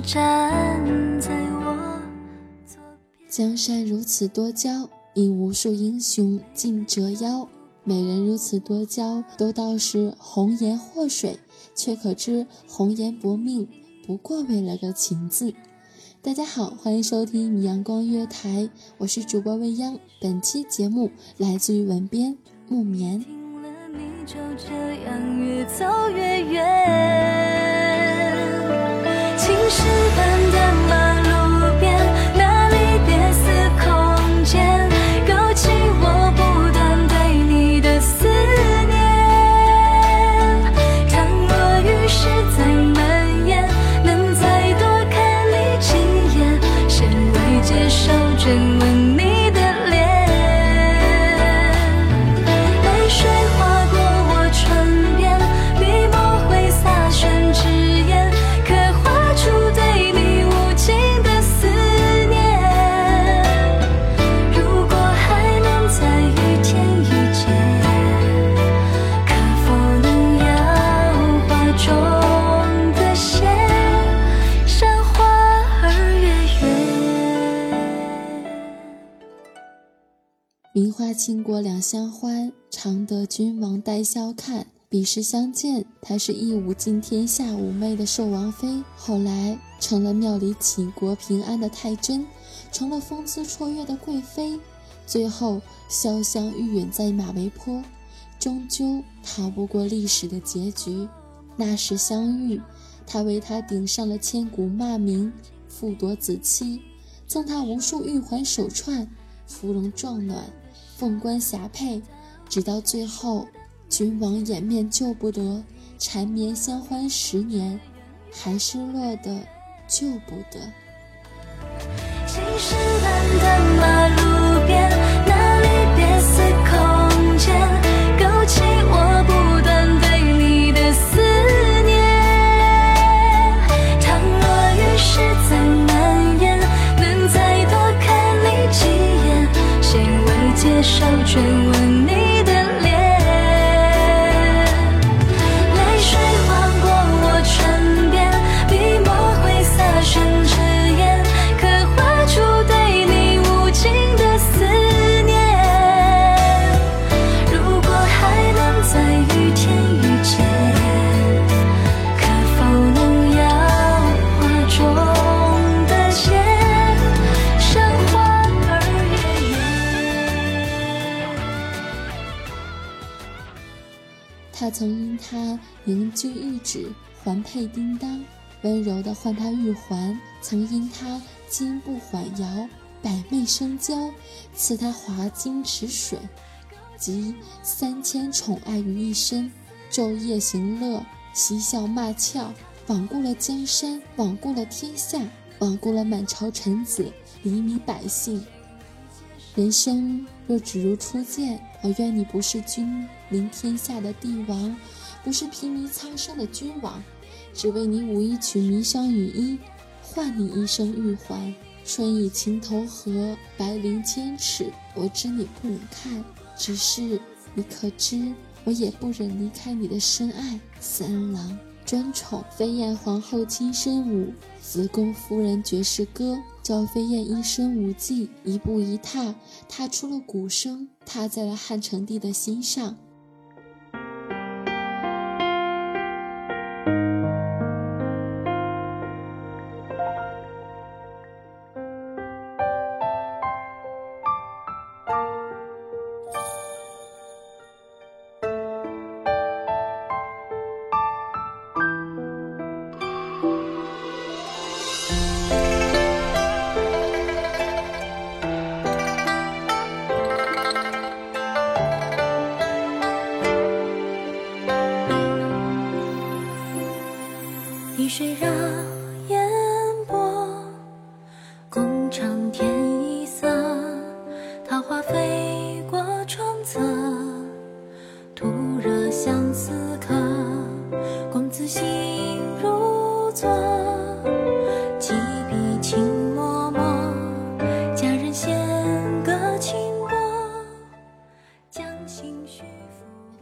站在我左边。江山如此多娇，引无数英雄竞折腰；美人如此多娇，都道是红颜祸水，却可知红颜薄命，不过为了个情字。大家好，欢迎收听米阳光音乐台，我是主播未央。本期节目来自于文编木棉。听了你就这样越走越远，倾国两相欢，常得君王带笑看。彼时相见，她是一舞惊天下妩媚的寿王妃，后来成了庙里祈国平安的太真，成了风姿绰约的贵妃，最后潇湘玉殒在马嵬坡，终究逃不过历史的结局。那时相遇，他为她顶上了千古骂名，复夺子妻，赠她无数玉环手串，芙蓉撞暖。凤冠霞帔，直到最后，君王掩面救不得，缠绵相欢十年，还是落得救不得。青石板的接他曾因她凝聚一指，环佩叮当，温柔地唤他玉环，曾因他金步缓摇，百媚生娇，赐他华金池水，集三千宠爱于一身，昼夜行乐，嬉笑骂俏，罔顾了江山，罔顾了天下，罔顾了满朝臣子、黎民百姓。人生若只如初见，我愿你不是君临天下的帝王，不是披靡苍生的君王，只为你舞一曲霓裳羽衣，换你一生玉环。春意情投河，白绫千尺。我知你不忍看，只是你可知，我也不忍离开你的深爱。三郎专宠飞燕皇后亲身舞，子宫夫人绝世歌。教飞燕一身舞技，一步一踏，踏出了鼓声，踏在了汉成帝的心上。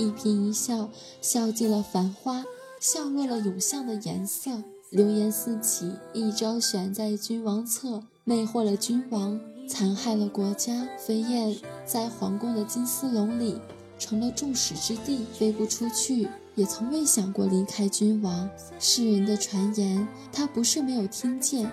一颦一笑，笑尽了繁花。笑落了永巷的颜色，流言四起，一朝选在君王侧，魅惑了君王，残害了国家。飞燕在皇宫的金丝笼里，成了众矢之的，飞不出去，也从未想过离开君王。世人的传言，他不是没有听见。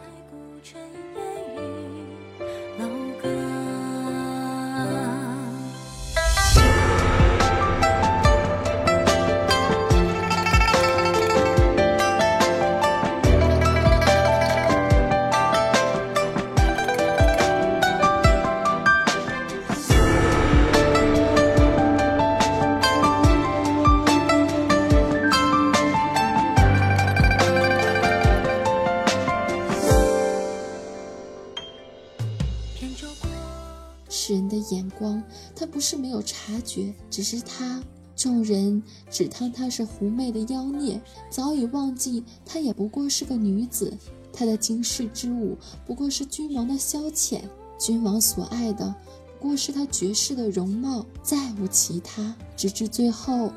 世人的眼光，他不是没有察觉，只是他众人只当他是狐媚的妖孽，早已忘记她也不过是个女子。她的惊世之舞不过是君王的消遣，君王所爱的不过是她绝世的容貌，再无其他。直至最后，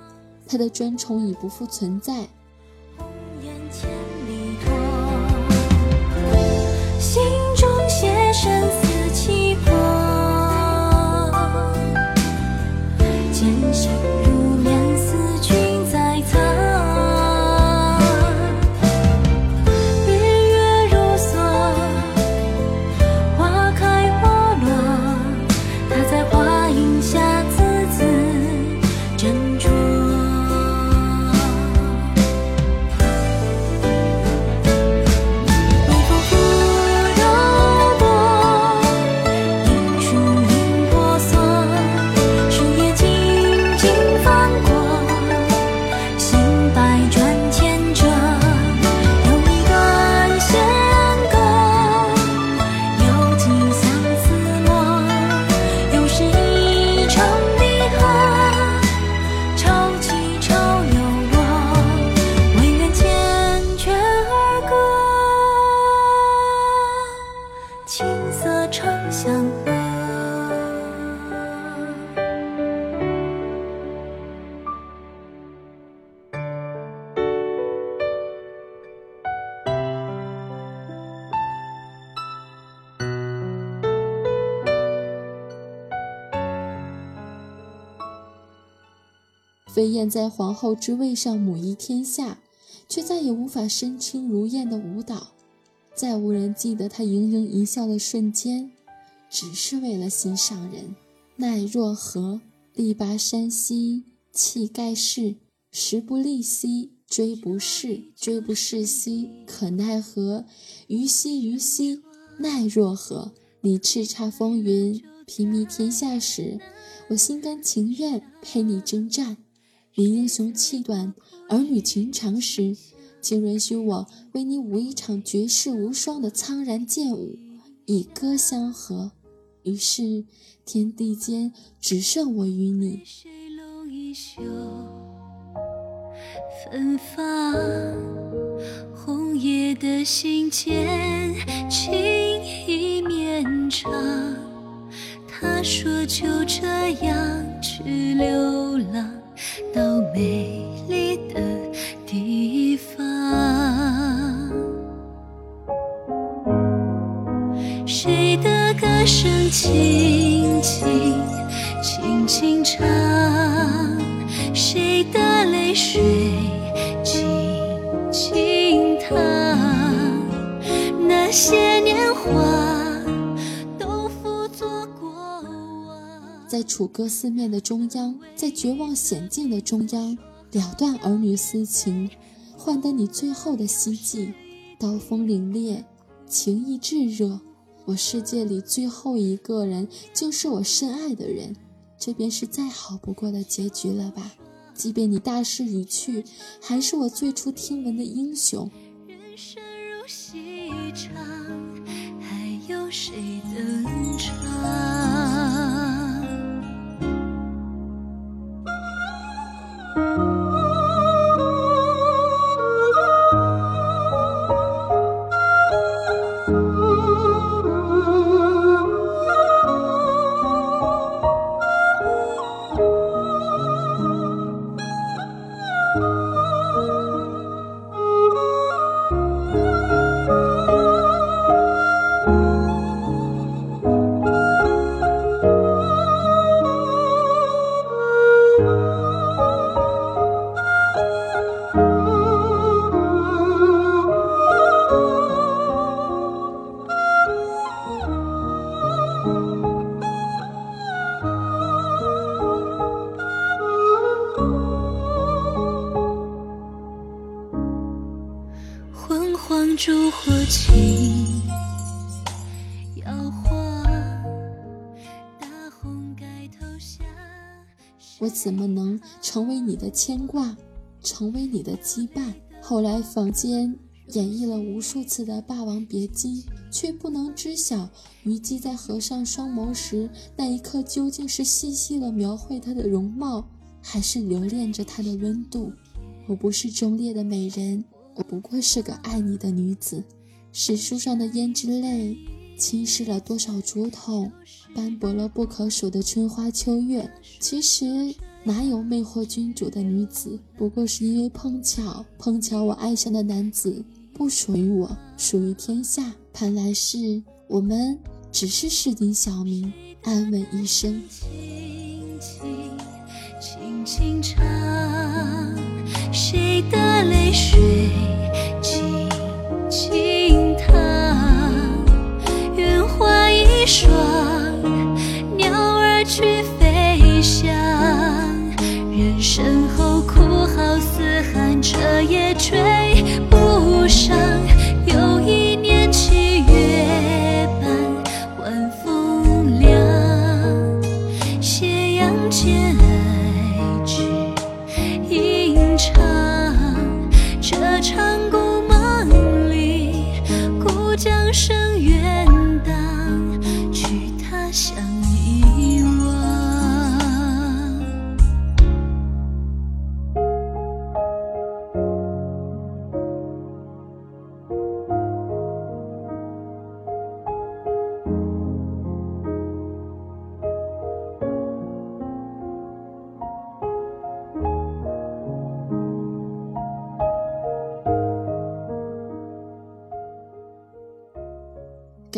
她的专宠已不复存在。相和。飞燕在皇后之位上母仪天下，却再也无法身轻如燕的舞蹈，再无人记得她盈盈一笑的瞬间，只是为了心上人。奈若何？力拔山兮气盖世，时不利兮追不逝，追不逝兮，可奈何？虞兮虞兮，奈若何？你叱咤风云，平靡天下时，我心甘情愿陪你征战；你英雄气短，儿女情长时，请允许我为你舞一场绝世无双的苍然剑舞，以歌相和。于是，天地间只剩我与你。谁弄一袖芬芳，红叶的信笺，情意绵长。他说就这样去流浪，到美谁的歌声轻轻轻轻唱？谁的泪水轻轻淌？那些年华都付作过往。在楚歌四面的中央，在绝望险境的中央，了断儿女私情，换得你最后的希冀。刀锋凛冽，情意炙热，我世界里最后一个人，就是我深爱的人，这便是再好不过的结局了吧？即便你大势已去，还是我最初听闻的英雄。烛火轻摇晃，大红盖头下。我怎么能成为你的牵挂，成为你的羁绊？后来坊间演绎了无数次的《霸王别姬》，却不能知晓虞姬在合上双眸时，那一刻究竟是细细的描绘她的容貌，还是留恋着她的温度。我不是忠烈的美人，我不过是个爱你的女子。史书上的胭脂泪，侵蚀了多少竹筒，斑驳了不可数的春花秋月。其实哪有魅惑君主的女子？不过是因为碰巧，碰巧我爱上的男子不属于我，属于天下。盼来世，我们只是市井小民，安稳一生。轻轻轻轻唱，谁的泪水下